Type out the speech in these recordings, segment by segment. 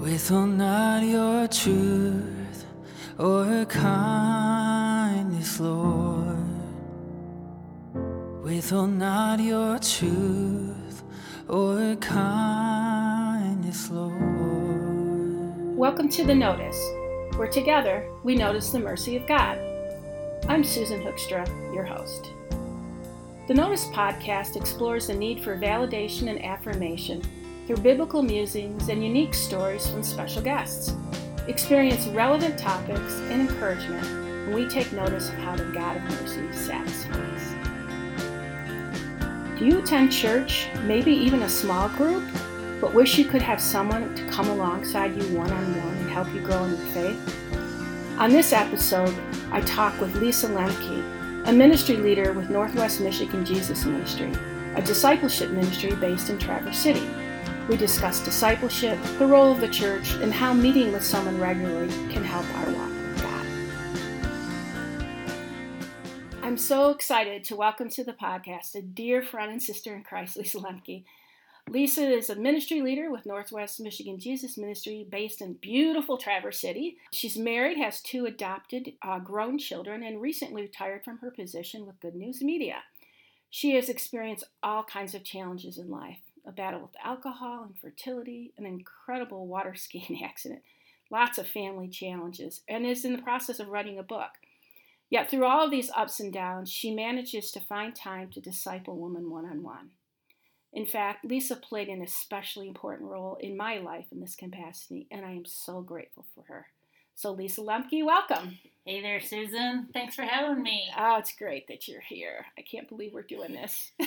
Withhold not your truth or kindness, Lord. Withhold not your truth or kindness, Lord. Welcome to The Notice, where together we notice the mercy of God. I'm Susan Hoekstra, your host. The Notice podcast explores the need for validation and affirmation through biblical musings and unique stories from special guests. Experience relevant topics and encouragement when we take notice of how the God of mercy satisfies. Do you attend church, maybe even a small group, but wish you could have someone to come alongside you one on one and help you grow in your faith? On this episode, I talk with Lisa Lempke, a ministry leader with Northwest Michigan Jesus Ministry, a discipleship ministry based in Traverse City. We discuss discipleship, the role of the church, and how meeting with someone regularly can help our walk with God. I'm so excited to welcome to the podcast a dear friend and sister in Christ, Lisa Lempke. Lisa is a ministry leader with Northwest Michigan Jesus Ministry based in beautiful Traverse City. She's married, has two adopted uh, grown children, and recently retired from her position with Good News Media. She has experienced all kinds of challenges in life a battle with alcohol, infertility, an incredible water skiing accident, lots of family challenges, and is in the process of writing a book. Yet, through all of these ups and downs, she manages to find time to disciple women one on one. In fact, Lisa played an especially important role in my life in this capacity, and I am so grateful for her. So, Lisa Lempke, welcome. Hey there, Susan. Thanks for having me. Oh, it's great that you're here. I can't believe we're doing this.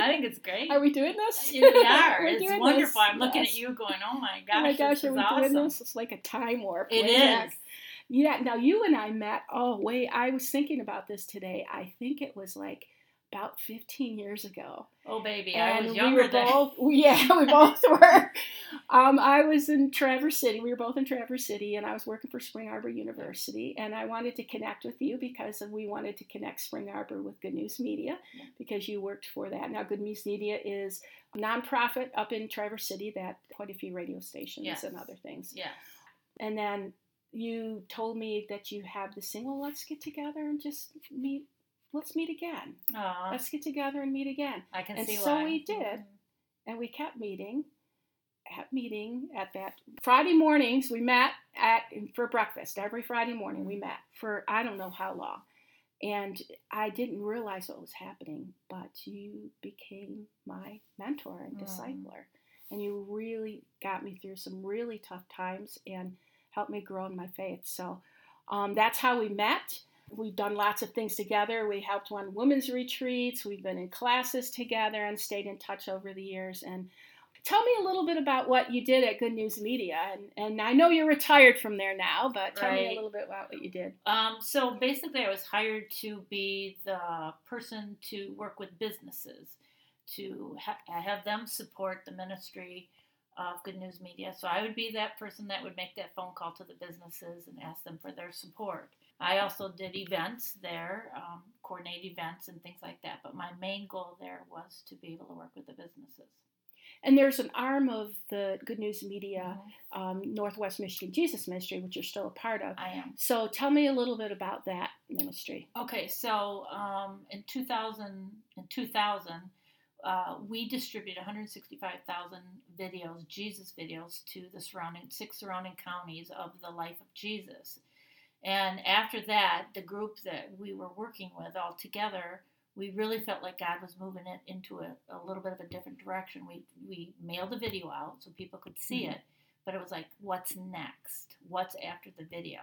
I think it's great. Are we doing this? We are. We're it's doing wonderful. this. I'm looking Yes. at you going, oh my gosh, oh my gosh, this are is we awesome. doing this? It's like a time warp. It is. back. Yeah, now you and I met, oh, wait, I was thinking about this today. I think it was like about 15 years ago. Oh baby, I and was we younger were then. both, yeah, we both were. Um, I was in Traverse City. We were both in Traverse City, and I was working for Spring Arbor University. And I wanted to connect with you because we wanted to connect Spring Arbor with Good News Media because you worked for that. Now, Good News Media is a nonprofit up in Traverse City that quite a few radio stations Yes. and other things. Yeah. And then you told me that you have the single. Let's get together and just meet. Let's meet again. Aw, Let's get together and meet again. I can and see so why. we did. And we kept meeting, kept meeting at that Friday mornings. We met at for breakfast every Friday morning. We met for I don't know how long, and I didn't realize what was happening. But you became my mentor and Mm. discipler, and you really got me through some really tough times and helped me grow in my faith. So um, that's how we met. We've done lots of things together. We helped run women's retreats. We've been in classes together and stayed in touch over the years. And tell me a little bit about what you did at Good News Media. And, and I know you're retired from there now, but tell me a little bit about what you did. Um, so basically, I was hired to be the person to work with businesses to ha- have them support the ministry of Good News Media. So I would be that person that would make that phone call to the businesses and ask them for their support. I also did events there, um, coordinate events and things like that. But my main goal there was to be able to work with the businesses. And there's an arm of the Good News Media, Mhm. um, Northwest Michigan Jesus Ministry, which you're still a part of. I am. So tell me a little bit about that ministry. Okay, so um, in 2000, in 2000 uh, we distributed 165,000 videos, Jesus videos, to the surrounding six surrounding counties of the life of Jesus. And after that, the group that we were working with all together, we really felt like God was moving it into a, a little bit of a different direction. We we mailed the video out so people could see Mhm. it, but it was like, what's next? What's after the video?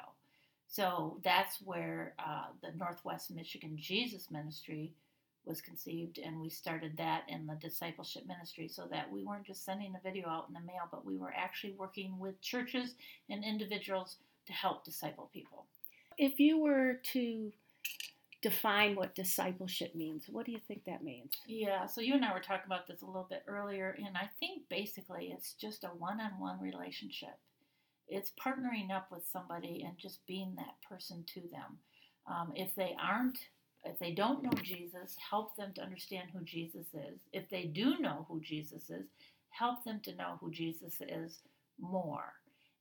So that's where uh, the Northwest Michigan Jesus Ministry was conceived, and we started that in the discipleship ministry so that we weren't just sending a video out in the mail, but we were actually working with churches and individuals to help disciple people. If you were to define what discipleship means, what do you think that means? Yeah, so you and I were talking about this a little bit earlier, and I think basically it's just a one on one relationship. It's partnering up with somebody and just being that person to them. Um, if they aren't, if they don't know Jesus, help them to understand who Jesus is. If they do know who Jesus is, help them to know who Jesus is more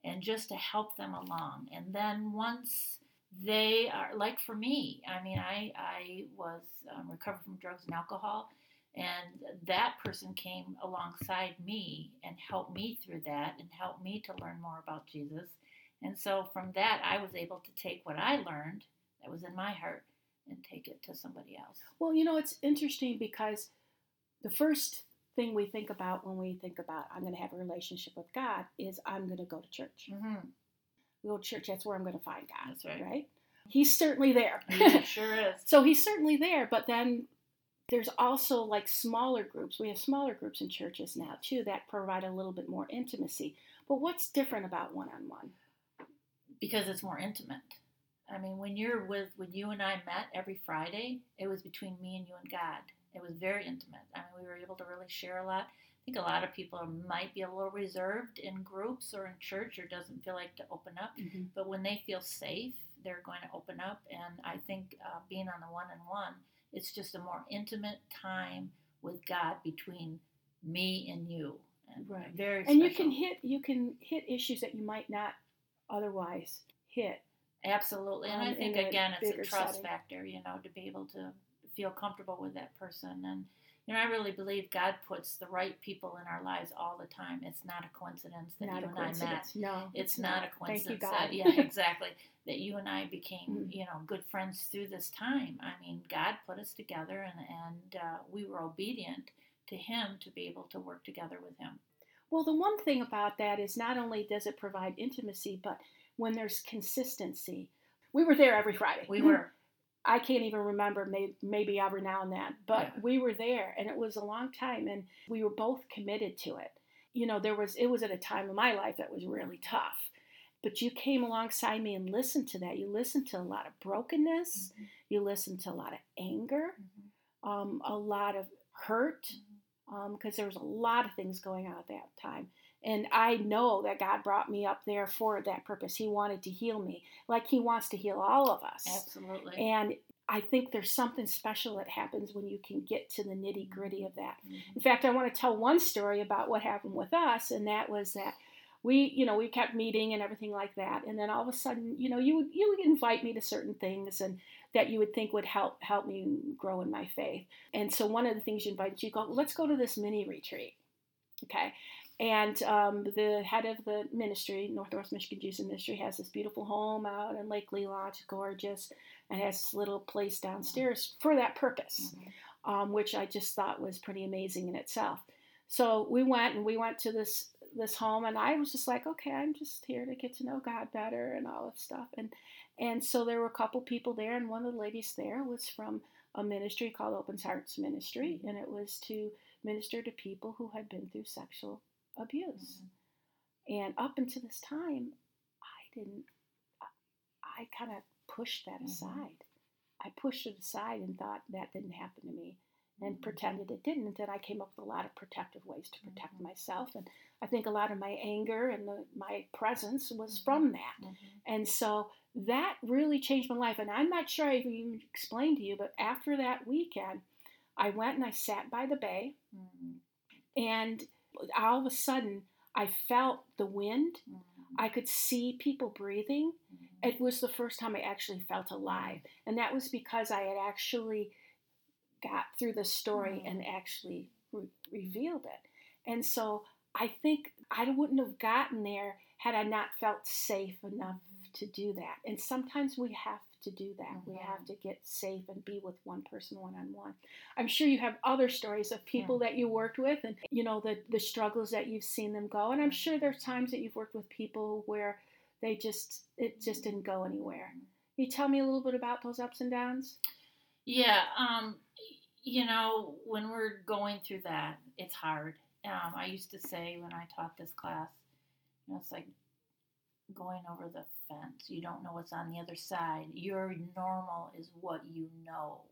and just to help them along. And then once they are like for me, I mean, I I was um, recovered from drugs and alcohol, and that person came alongside me and helped me through that and helped me to learn more about Jesus. And so from that, I was able to take what I learned that was in my heart and take it to somebody else. Well, you know, it's interesting because the first thing we think about when we think about I'm going to have a relationship with God is I'm going to go to church. Mm-hmm. Go to church, that's where I'm going to find God. Right. Right? He's certainly there. Yeah, sure is. so he's certainly there, but then there's also like smaller groups. We have smaller groups in churches now too that provide a little bit more intimacy. But what's different about one on one? Because it's more intimate. I mean, when you're with, when you and I met every Friday, it was between me and you and God. It was very intimate. I mean, we were able to really share a lot. I think a lot of people might be a little reserved in groups or in church or doesn't feel like to open up. Mm-hmm. But when they feel safe, they're going to open up. And I think uh, being on the one on one, it's just a more intimate time with God between me and you. And Right. Very And you can hit you can hit issues that you might not otherwise hit. Absolutely. And I um, think, again, it's a trust setting. factor, you know, to be able to feel comfortable with that person. And, you know, I really believe God puts the right people in our lives all the time. It's not a coincidence that not you and I met. No. It's not a Thank you, coincidence. God. That, yeah, exactly. that you and I became, Mhm. you know, good friends through this time. I mean, God put us together, and and uh, we were obedient to Him to be able to work together with Him. Well, the one thing about that is not only does it provide intimacy, but when there's consistency. We were there every Friday. We were. I can't even remember, maybe, every now and then, but Yeah. we were there and it was a long time and we were both committed to it. You know, there was, it was at a time in my life that was really tough. But you came alongside me and listened to that. You listened to a lot of brokenness. Mhm. You listened to a lot of anger, Mhm. um, a lot of hurt, because there was a lot of things going on at that time. And I know that God brought me up there for that purpose. He wanted to heal me, like He wants to heal all of us. Absolutely. And I think there's something special that happens when you can get to the nitty gritty of that. Mhm. In fact, I want to tell one story about what happened with us, and that was that we, you know, we kept meeting and everything like that, and then all of a sudden, you know, you would you would invite me to certain things and that you would think would help help me grow in my faith. And so one of the things you invited, you go, let's go to this mini retreat, okay? And um, the head of the ministry, Northwest Michigan Jesus Ministry, has this beautiful home out in Lake Leland, gorgeous, and has this little place downstairs for that purpose Mhm. um, which I just thought was pretty amazing in itself. So we went and we went to this this home, and I was just like, okay, I'm just here to get to know God better and all this stuff. And and so there were a couple people there, and one of the ladies there was from a ministry called Open Hearts Ministry, and it was to minister to people who had been through sexual abuse. And up until this time, I didn't. I, I kind of pushed that Mhm. aside. I pushed it aside and thought that didn't happen to me and Mhm. pretended it didn't. And then I came up with a lot of protective ways to protect Mhm. myself. And I think a lot of my anger and the, my presence was from that. Mhm. And so that really changed my life. And I'm not sure I even explained to you, but after that weekend, I went and I sat by the bay, Mhm. and all of a sudden, I felt the wind. Mhm. I could see people breathing. Mhm. It was the first time I actually felt alive. And that was because I had actually got through the story Mm. and actually re- revealed it. And so I think I wouldn't have gotten there had I not felt safe enough to do that. And sometimes we have to do that. We Mhm. have to get safe and be with one person one on one. I'm sure you have other stories of people that you worked with and you know the the struggles that you've seen them go. And I'm sure there's times that you've worked with people where they just it just didn't go anywhere. Can you tell me a little bit about those ups and downs? Yeah, um, you know, when we're going through that, it's hard. Um, I used to say when I taught this class, you know, it's like going over the fence. You don't know what's on the other side. Your normal is what you know,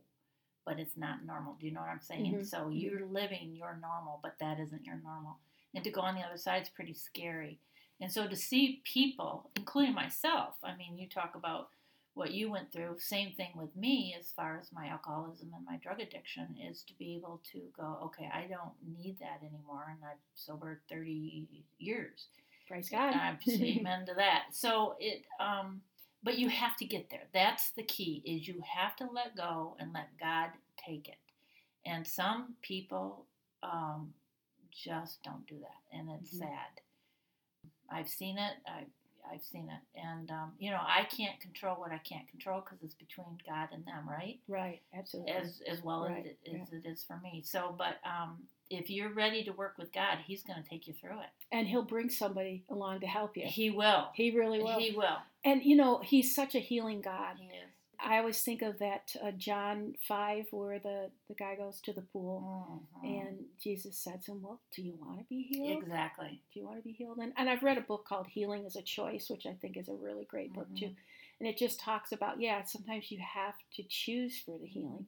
but it's not normal. Do you know what I'm saying? Mhm, So you're living your normal, but that isn't your normal. And to go on the other side is pretty scary. And so to see people, including myself, I mean, you talk about what you went through, same thing with me as far as my alcoholism and my drug addiction, is to be able to go, okay, I don't need that anymore. And I've sobered 30 years. Praise God. I'm amen to that. So it, um, but you have to get there. That's the key. Is you have to let go and let God take it. And some people um, just don't do that, and it's Mhm. sad. I've seen it. I, I've seen it, and um, you know I can't control what I can't control because it's between God and them, right? Right, absolutely. As as well Right, as, it, as it is for me. So, but um, if you're ready to work with God, He's going to take you through it. and he'll bring somebody along to help you. He will. He really will. He will. and you know, he's such a healing God. He is. I always think of that uh, John 5 where the, the guy goes to the pool Mhm. and Jesus said to him, Well, do you want to be healed? Exactly. Do you want to be healed? And, and I've read a book called Healing is a Choice, which I think is a really great book too. Mhm. And it just talks about, yeah, sometimes you have to choose for the healing.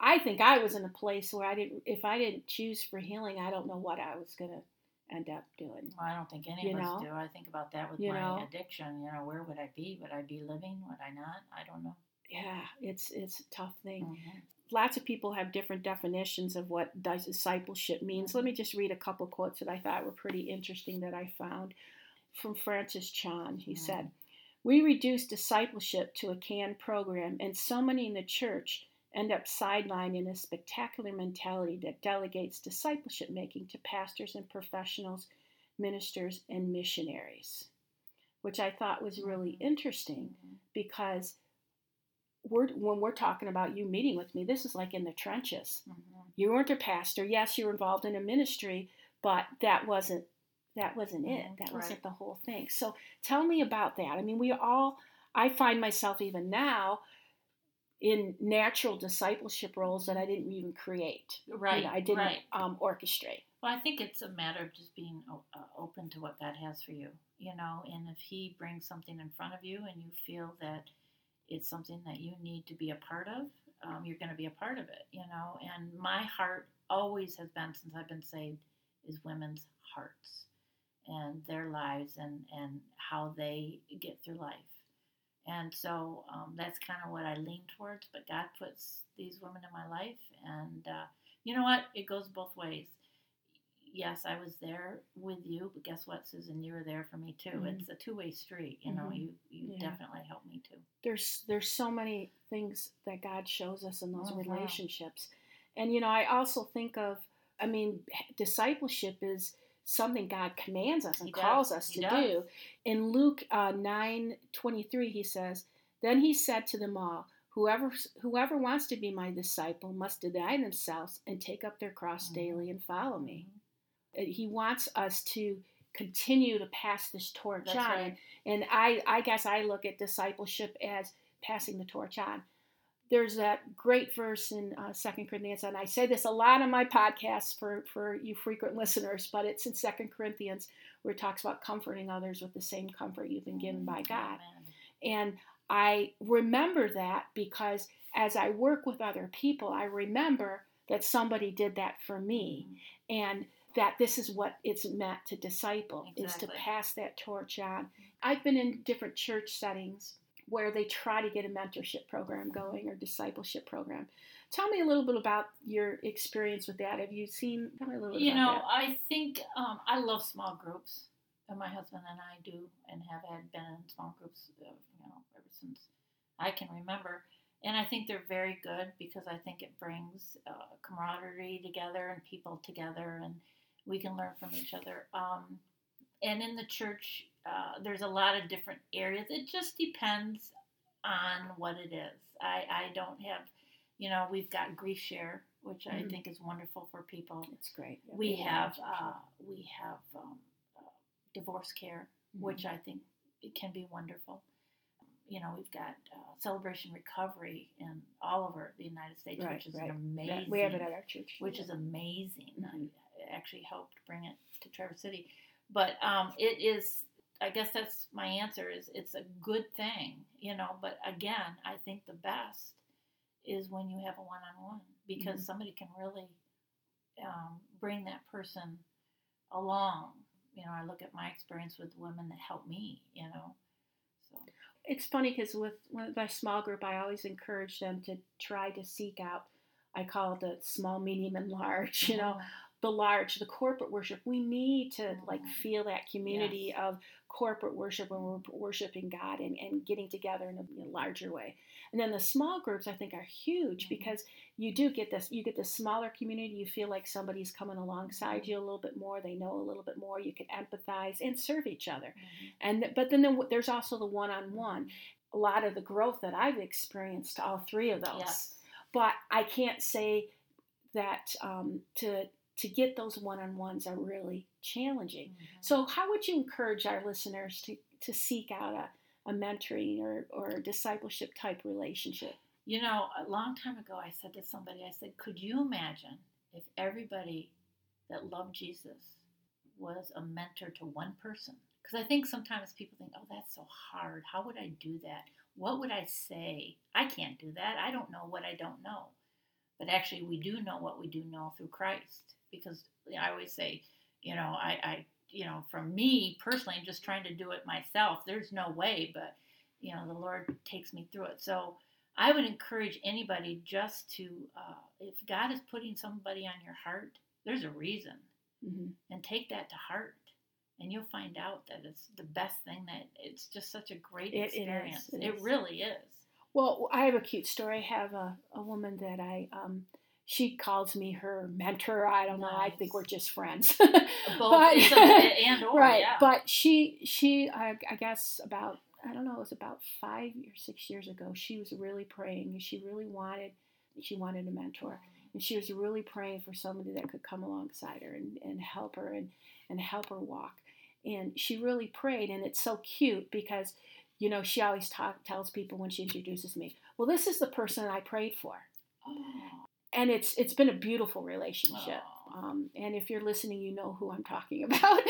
I think I was in a place where I didn't, if I didn't choose for healing, I don't know what I was going to end up doing. Well, I don't think any You of us know? do. I think about that with You my know? addiction. You know, where would I be? Would I be living? Would I not? I don't know. Yeah, it's it's a tough thing. Mhm. lots of people have different definitions of what discipleship means. Let me just read a couple quotes that I thought were pretty interesting that I found from Francis Chan. He Mm. said, We reduce discipleship to a canned program, and so many in the church end up sidelined in a spectacular mentality that delegates discipleship making to pastors and professionals, ministers, and missionaries, which I thought was really interesting Mhm. because we're, when we're talking about you meeting with me, this is like in the trenches. Mhm. You weren't a pastor. Yes, you were involved in a ministry, but that wasn't that wasn't it. Mhm, That wasn't right. the whole thing. So tell me about that. I mean, we all I find myself even now in natural discipleship roles that I didn't even create. You know, Right. I didn't Right. um, orchestrate. Well, I think it's a matter of just being o- uh, open to what God has for you, you know, and if He brings something in front of you and you feel that it's something that you need to be a part of, um, you're going to be a part of it, you know. And my heart always has been, since I've been saved, is women's hearts and their lives and, and how they get through life. And so um, that's kind of what I lean towards. But God puts these women in my life, and uh, you know what? It goes both ways. Yes, I was there with you, but guess what, Susan? You were there for me too. Mhm. It's a two-way street. You know, Mhm. you you Yeah. definitely helped me too. there's there's so many things that God shows us in those Mhm. relationships. And you know, I also think of I mean, discipleship is something God commands us and calls us He to does. do. In Luke uh, 9:23 he says, "Then he said to them all, whoever whoever wants to be my disciple must deny themselves and take up their cross Mhm. daily and follow me." Uh, He wants us to continue to pass this torch That's on. right. And I, I guess I look at discipleship as passing the torch on. There's that great verse in uh, 2 Corinthians, and I say this a lot on my podcasts for, for you frequent listeners, but it's in 2 Corinthians where it talks about comforting others with the same comfort you've been given by God. Amen. And I remember that because as I work with other people, I remember that somebody did that for me and that this is what it's meant to disciple is to pass that torch on. I've been in different church settings where they try to get a mentorship program going or discipleship program. Tell me a little bit about your experience with that. Have you seen? Tell me a little bit You know, about I think um, I love small groups, and my husband and I do, and have had been in small groups, uh, you know, ever since I can remember. And I think they're very good because I think it brings uh, camaraderie together and people together, and we can learn from each other. Um, and in the church, uh, there's a lot of different areas. It just depends on what it is. I, I don't have, you know, we've got grief share, which I Mhm. think is wonderful for people. It's great. we have uh, we have um, uh, divorce care, which I think it can be wonderful. You know, we've got uh, celebration recovery in all over the United States, Right, which is right. Yeah, amazing. we have it at our church. which is amazing. Mhm. I actually helped bring it to Traverse City, but um, it is. I guess that's my answer. Is it's a good thing, you know. But again, I think the best is when you have a one-on-one because Mhm. somebody can really um, bring that person along. You know, I look at my experience with women that help me. You know, so it's funny because with, with my small group, I always encourage them to try to seek out. I call it the small, medium, and large. You know, the large, the corporate worship. We need to like Mhm. feel that community Yes. of corporate worship when we're worshiping God and, and getting together in a, in a larger way. And then the small groups I think are huge Mhm. because you do get this you get the smaller community, you feel like somebody's coming alongside Mm-hmm. you a little bit more, they know a little bit more, you can empathize and serve each other. Mhm. And but then the, there's also the one-on-one. A lot of the growth that I've experienced all three of those Yes. but I can't say that um, to to get those one-on-ones are really challenging. Mhm. So how would you encourage our listeners to, to seek out a, a mentoring or, or a discipleship type relationship? You know, a long time ago, I said to somebody, I said, could you imagine if everybody that loved Jesus was a mentor to one person? Because I think sometimes people think, oh, that's so hard. How would I do that? What would I say? I can't do that. I don't know what I don't know. But actually, we do know what we do know through Christ. Because I always say, you know, I, I you know, from me personally, I'm just trying to do it myself. There's no way, but, you know, the Lord takes me through it. So, I would encourage anybody just to, uh, if God is putting somebody on your heart, there's a reason, Mm-hmm. and take that to heart, and you'll find out that it's the best thing. That it's just such a great It- it is, experience. it It, is. really is. Well, I have a cute story. I have a, a woman that I, um, she calls me her mentor. I don't know. I think we're just friends. Both But- and or right. yeah. But she, she, I, I guess about, I don't know, it was about five or six years ago. She was really praying. and She really wanted, she wanted a mentor. and she was really praying for somebody that could come alongside her and, and help her and, and help her walk and she really prayed and it's so cute because you know she always talk, tells people when she introduces me well this is the person i prayed for Oh, and it's it's been a beautiful relationship. Um, and if you're listening you know who i'm talking about.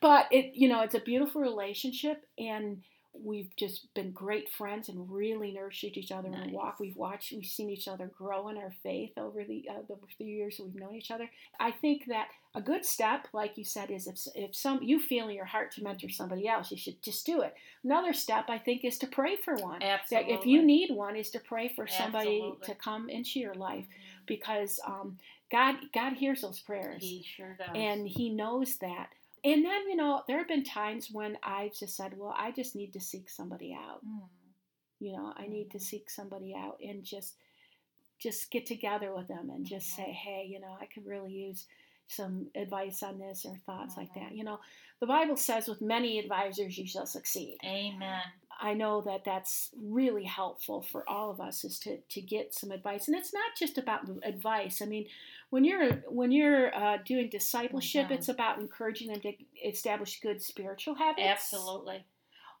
But it you know it's a beautiful relationship and we've just been great friends and really nurtured each other in Nice. the walk we've watched we've seen each other grow in our faith over the uh, the few years we've known each other i think that a good step like you said is if, if some you feel in your heart to mentor somebody else you should just do it another step i think is to pray for one that Absolutely. if you need one is to pray for somebody Absolutely. to come into your life Mhm. because um, God God hears those prayers He sure does. and He knows that. And then you know there have been times when I've just said, well, I just need to seek somebody out. Mm. You know, I need to Mhm. seek somebody out and just just get together with them and just Mhm. say, hey, you know, I could really use some advice on this or thoughts like that. Mhm. You know, the Bible says, with many advisors you shall succeed. Amen. I know that that's really helpful for all of us is to, to get some advice, and it's not just about advice. I mean, when you're when you're uh, doing discipleship, Mhm. it's about encouraging them to establish good spiritual habits. Absolutely.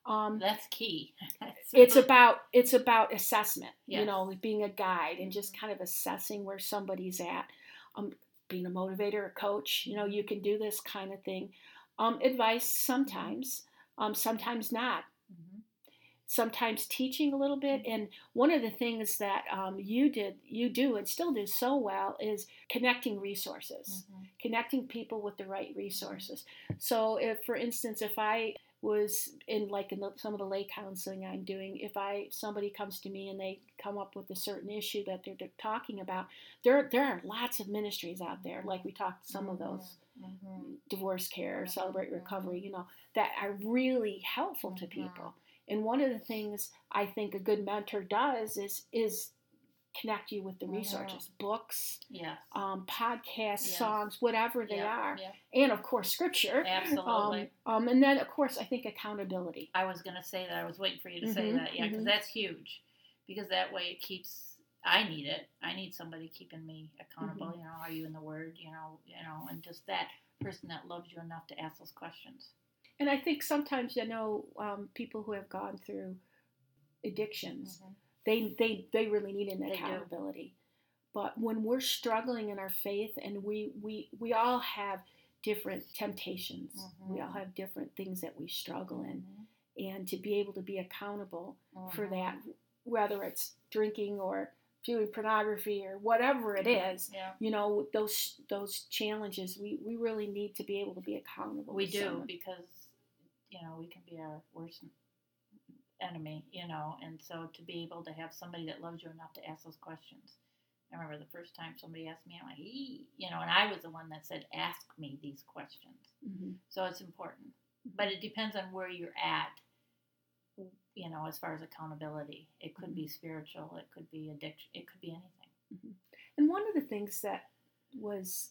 Um, That's key. it's about it's about assessment. You know, being a guide and just Mhm. kind of assessing where somebody's at. Um, being a motivator, a coach. You know, you can do this kind of thing. Um, advice sometimes, um, sometimes not. Sometimes teaching a little bit and one of the things that um, you did you do and still do so well is connecting resources Mhm. connecting people with the right resources so if for instance if i was in like in the, some of the lay counseling i'm doing if i somebody comes to me and they come up with a certain issue that they're, they're talking about there there are lots of ministries out there like we talked some of those Mhm. divorce care, celebrate recovery, you know, that are really helpful to Mhm. people. And one of the things I think a good mentor does is is connect you with the resources, books, Yes. um, podcasts, Yes. songs, whatever they Yeah, are, yeah. and of course scripture. Absolutely. Um, um, and then of course I think accountability. I was going to say that. I was waiting for you to say Mhm, that. Yeah, because mhm. that's huge. Because that way it keeps. I need it. I need somebody keeping me accountable. Mm-hmm. You know, are you in the Word? You know, you know, and just that person that loves you enough to ask those questions. And I think sometimes you know um, people who have gone through addictions. Mhm. they they they really need an They do. accountability but when we're struggling in our faith and we we we all have different temptations we all have different things that we struggle in Mhm. and to be able to be accountable for Mhm. that whether it's drinking or viewing pornography or whatever it is Yeah, you know those those challenges we we really need to be able to be accountable we do someone. because you know we can be our worst enemy. You know, and so to be able to have somebody that loves you enough to ask those questions, I remember the first time somebody asked me, I'm like, "Ee," you know, and I was the one that said, ask me these questions. Mhm. So it's important. Mm-hmm. But it depends on where you're at, you know, as far as accountability. It could be mm-hmm. spiritual, it could be addiction, it could be anything. Mm-hmm. And one of the things that was,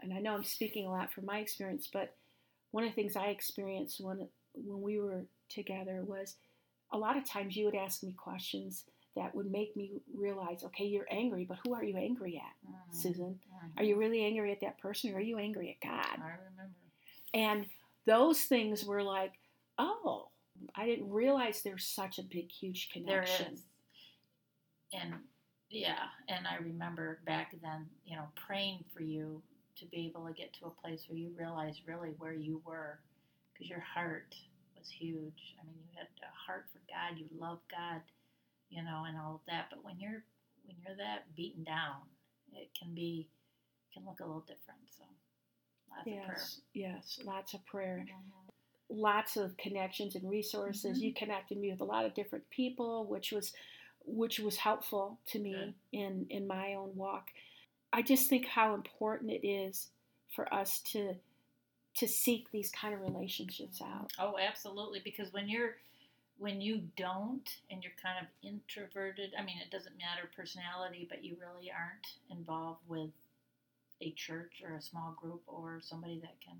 and I know I'm speaking a lot from my experience, but one of the things I experienced when when we were together was a lot of times you would ask me questions that would make me realize, okay, you're angry, but who are you angry at, Mm, Susan? mhm. Are you really angry at that person, or are you angry at God? I remember. And those things were like, oh, I didn't realize there's such a big, huge connection. is. And yeah, and I remember back then, you know, praying for you to be able to get to a place where you realize really where you were because your heart was huge. I mean, you had a heart for God, you love God, you know, and all of that. But when you're when you're that beaten down, it can be can look a little different. So lots of prayer. Yes, yes, lots of prayer. Mhm. lots of connections and resources. Mhm. You connected me with a lot of different people, which was which was helpful to me Good. in in my own walk. I just think how important it is for us to to seek these kind of relationships out. Oh, absolutely. Because when you're when you don't and you're kind of introverted, I mean, it doesn't matter personality, but you really aren't involved with a church or a small group or somebody that can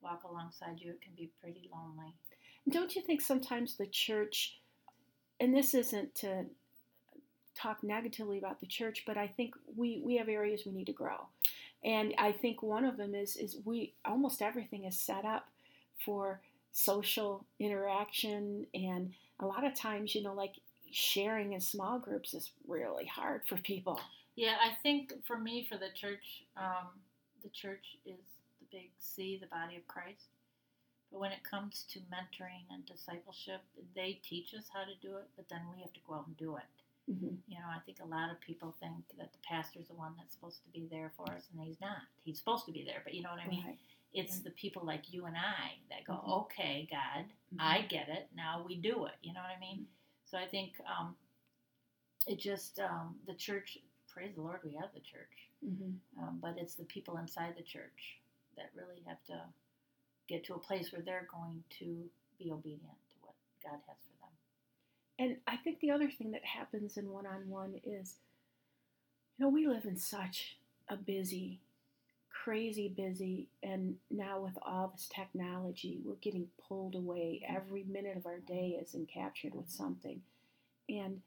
walk alongside you, it can be pretty lonely. Don't you think sometimes the church, and this isn't to talk negatively about the church, but I think we, we have areas we need to grow. And I think one of them is is we almost everything is set up for social interaction and a lot of times, you know, like sharing in small groups is really hard for people. Yeah, I think for me, for the church, um, the church is the big C, the body of Christ. But when it comes to mentoring and discipleship, they teach us how to do it, but then we have to go out and do it. Mm-hmm. You know, I think a lot of people think that the pastor's the one that's supposed to be there for us, and he's not. He's supposed to be there, but you know what I mean? Right. It's the people like you and I that go, Mhm. okay, God, Mhm. I get it. Now we do it. You know what I mean? So I think um, it just, um, the church, praise the Lord, we have the church. Mm-hmm. Um, but it's the people inside the church that really have to get to a place where they're going to be obedient to what God has for them. And I think the other thing that happens in one on one is, you know, we live in such a busy, crazy busy, and now with all this technology, we're getting pulled away. Every minute of our day is encaptured with something. And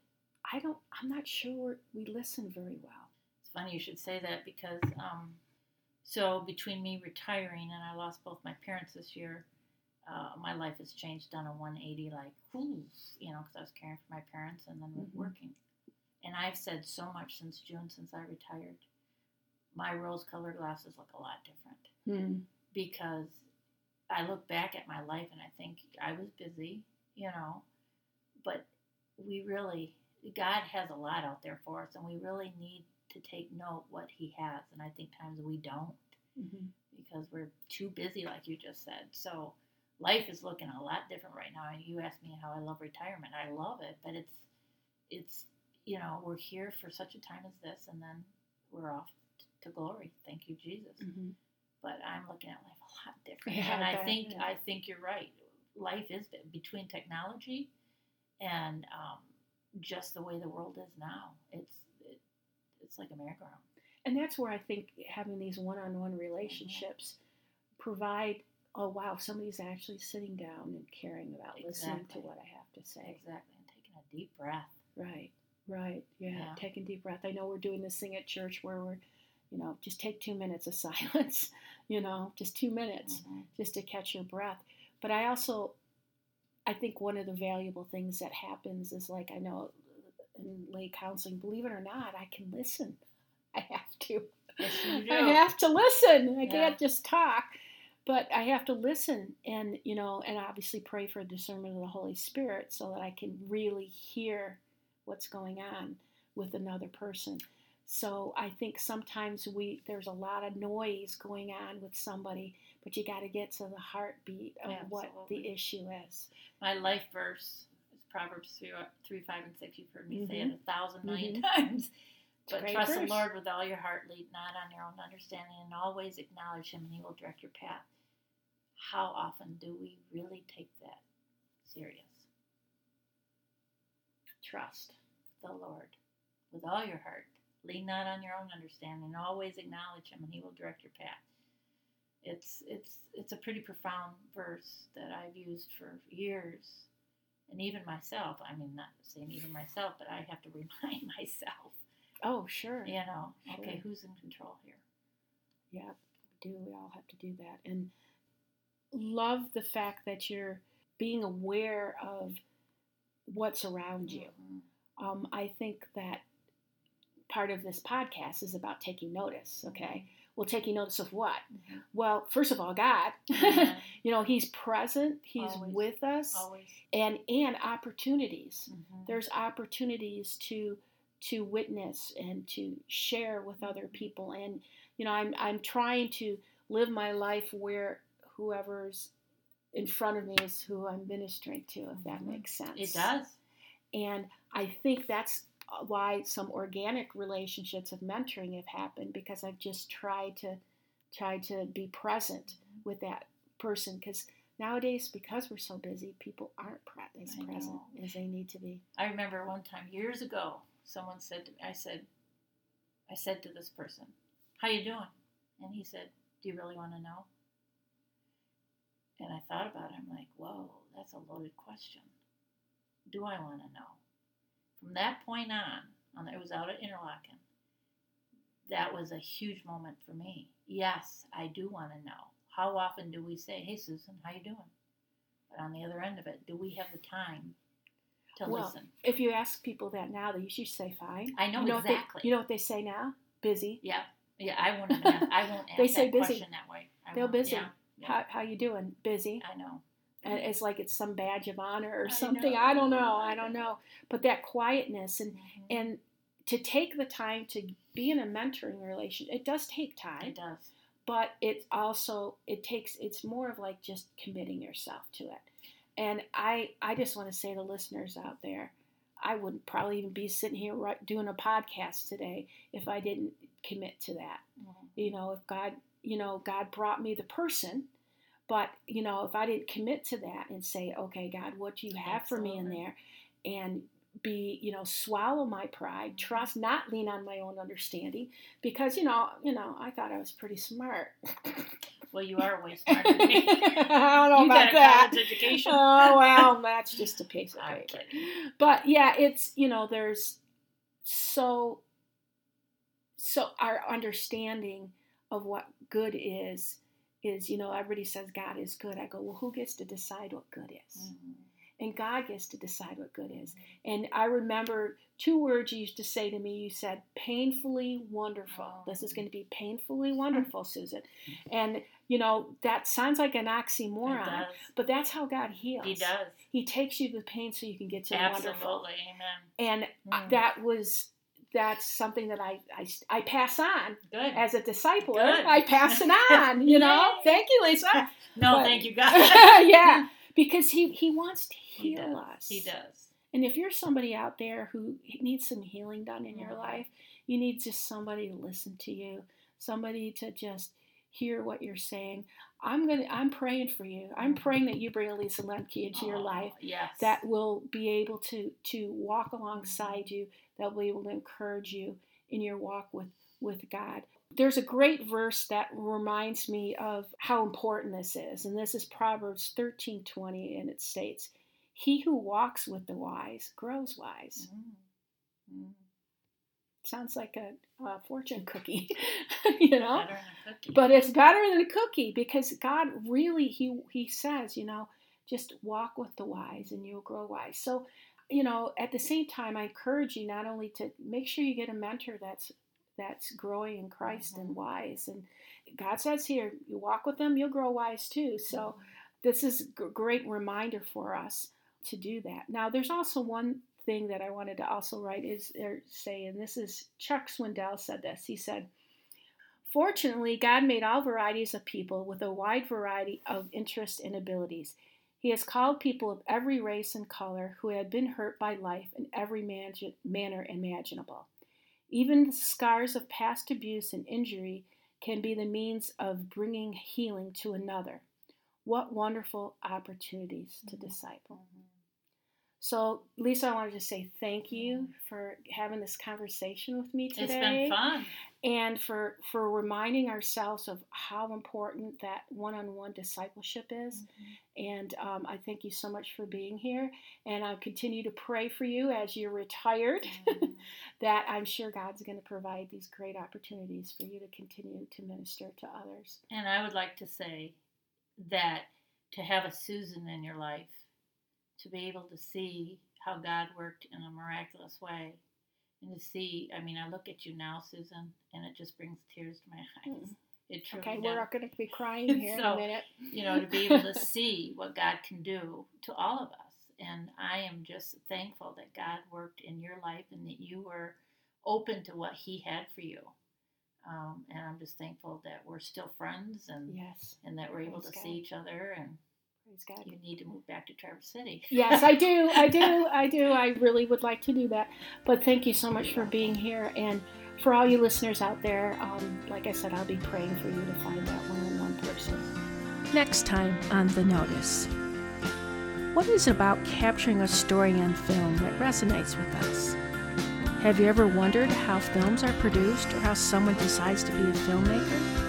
I don't, I'm not sure we listen very well. It's funny you should say that because, um, so between me retiring and I lost both my parents this year, uh, my life has changed on a 180, like, whoo, you know, because I was caring for my parents and then Mhm. working. And I've said so much since June, since I retired. My rose colored glasses look a lot different Hmm. because I look back at my life and I think I was busy, you know, but we really, God has a lot out there for us and we really need to take note what He has. And I think times we don't Mm-hmm. because we're too busy, like you just said. So life is looking a lot different right now. And you asked me how I love retirement. I love it, but it's, it's, you know, we're here for such a time as this and then we're off to glory. Thank you, Jesus Mm-hmm. but I'm looking at life a lot different. Yeah, and I think. I think you're right. Life is between technology and um, just the way the world is now. It's it, it's like a merry-go-round. And that's where I think having these one-on-one relationships provide. Oh wow, somebody's actually sitting down and caring about listening to what I have to say. Exactly, and taking a deep breath. Right, right, yeah. Yeah. Taking deep breath. I know we're doing this thing at church where we're, you know, just take two minutes of silence. You know, just two minutes Mhm. just to catch your breath. But I also, I think one of the valuable things that happens is like I know in lay counseling, believe it or not, I can listen. I have to. Yes, you do. I have to listen. I Yeah. can't just talk, but I have to listen and, you know, and obviously pray for discernment of the Holy Spirit so that I can really hear what's going on with another person. So I think sometimes we there's a lot of noise going on with somebody, but you got to get to the heartbeat of what the issue is. My life verse is Proverbs 3, 3 5, and 6. You've heard me say Mhm. it a 1000 million times. But trust the. Lord with all your heart, lead not on your own understanding, and always acknowledge Him, and He will direct your path. How often do we really take that serious? Trust the Lord with all your heart. Lean not on your own understanding. Always acknowledge Him, and He will direct your path. It's it's it's a pretty profound verse that I've used for years, and even myself. I mean, not saying even myself, but I have to remind myself. Oh, sure. You know, okay, who's in control here? Yeah, we do. We all have to do that. And love the fact that you're being aware of what's around you. Mhm. Um, I think that part of this podcast is about taking notice, okay? Well, taking notice of what? Mhm. Well, first of all, God. You know, He's present, He's Always. with us, Always. and and opportunities. Mhm. There's opportunities to to witness and to share with other people and you know i'm i'm trying to live my life where whoever's in front of me is who i'm ministering to if that Mhm. makes sense It does. and i think that's why some organic relationships of mentoring have happened because i've just tried to try to be present with that person because nowadays because we're so busy people aren't pre- as I present know. as they need to be I remember one time years ago, someone said to me, I said, I said to this person, "How you doing?" And he said, "Do you really want to know?" And I thought about it. I'm like, "Whoa, that's a loaded question. Do I want to know?" From that point on, on it was out at Interlochen. That was a huge moment for me. Yes, I do want to know. How often do we say, "Hey, Susan, how you doing?" But on the other end of it, do we have the time to Well, listen? if you ask people that now, they usually say fine. I know you know What they, exactly. you know what they say now? Busy. Yeah, yeah. I won't. Ask, I won't ask They say that busy. question that way. I They're won't, busy. Yeah. How how you doing? Busy. I know. And it's like it's some badge of honor or I something. know, I don't know. I don't know. But that quietness and Mhm. and to take the time to be in a mentoring relation, it does take time. It does. but it also it takes it's more of like just committing yourself to it and i i just want to say to listeners out there i wouldn't probably even be sitting here right, doing a podcast today if i didn't commit to that Mhm. you know if god you know god brought me the person but you know if i didn't commit to that and say okay god what do you have for me in there? and be you know swallow my pride trust not lean on my own understanding because you know you know i thought i was pretty smart. Well, you are way smarter than me. i don't know you about that. education. oh well that's just a piece of paper. but yeah it's you know there's so so our understanding of what good is is you know everybody says god is good i go well who gets to decide what good is Mhm. and god gets to decide what good is and i remember two words you used to say to me you said painfully wonderful this is going to be painfully wonderful susan and you know that sounds like an oxymoron but that's how god heals He does. he takes you the pain so you can get to the wonderful Absolutely. Amen. and uh, Mm. that was that's something that I, I I pass on Good. as a disciple. Good. I pass it on, you know. Thank you, Lisa. no, but- thank you, God. yeah, because he he wants to heal does. us. He does. And if you're somebody out there who needs some healing done in your Mhm. life, you need just somebody to listen to you, somebody to just hear what you're saying. I'm gonna I'm praying for you. I'm praying that you bring Lisa Lempke into your Oh, life Yes. that will be able to to walk alongside you that will be able to encourage you in your walk with with god there's a great verse that reminds me of how important this is and this is proverbs 13 20 and it states he who walks with the wise grows wise Mm. Mm. Sounds like a, a fortune cookie you know Better than a cookie. but it's better than a cookie because God really he he says, you know, just walk with the wise and you'll grow wise. So, you know, at the same time I encourage you not only to make sure you get a mentor that's that's growing in Christ and mm-hmm. wise and God says here, you walk with them, you'll grow wise too. So, mm-hmm. this is a great reminder for us to do that. Now, there's also one thing that I wanted to also write is or say, and this is Chuck Swindoll said this. He said, Fortunately, God made all varieties of people with a wide variety of interests and abilities. He has called people of every race and color who had been hurt by life in every man- manner imaginable. Even the scars of past abuse and injury can be the means of bringing healing to another. What wonderful opportunities to Mhm. disciple. So, Lisa, I wanted to say thank you for having this conversation with me today It's been fun. and for for reminding ourselves of how important that one-on-one discipleship is and um, i thank you so much for being here and i'll continue to pray for you as you're retired Mhm. that i'm sure god's going to provide these great opportunities for you to continue to minister to others And I would like to say that to have a Susan in your life, to be able to see how God worked in a miraculous way, and to see, I mean, I look at you now, Susan, and it just brings tears to my eyes. It truly okay does. we're not going to be crying here in a minute you know, to be able to see what God can do to all of us. And I am just thankful that God worked in your life and that you were open to what He had for you. Um, and I'm just thankful that we're still friends and yes and that we're able Praise to God. see each other. And praise god you need to move back to Traverse City. Yes, I do. I do. I do. I really would like to do that. But thank you so much for being here. And for all you listeners out there, um, like I said, I'll be praying for you to find that one on one person. Next time on The Notice. What is it about capturing a story on film that resonates with us? Have you ever wondered how films are produced or how someone decides to be a filmmaker?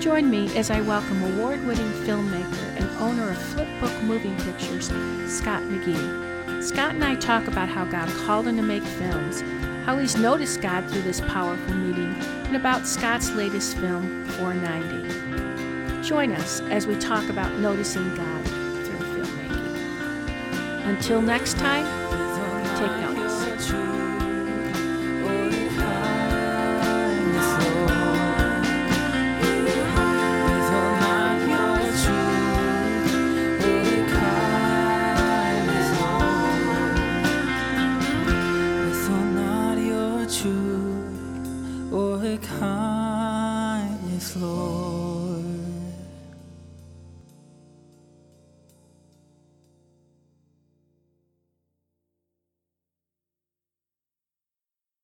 Join me as I welcome award winning filmmaker and owner of Flipbook Moving Pictures, Scott McGee. Scott and I talk about how God called him to make films, how he's noticed God through this powerful medium, and about Scott's latest film, 490. Join us as we talk about noticing God through filmmaking. Until next time, take notice.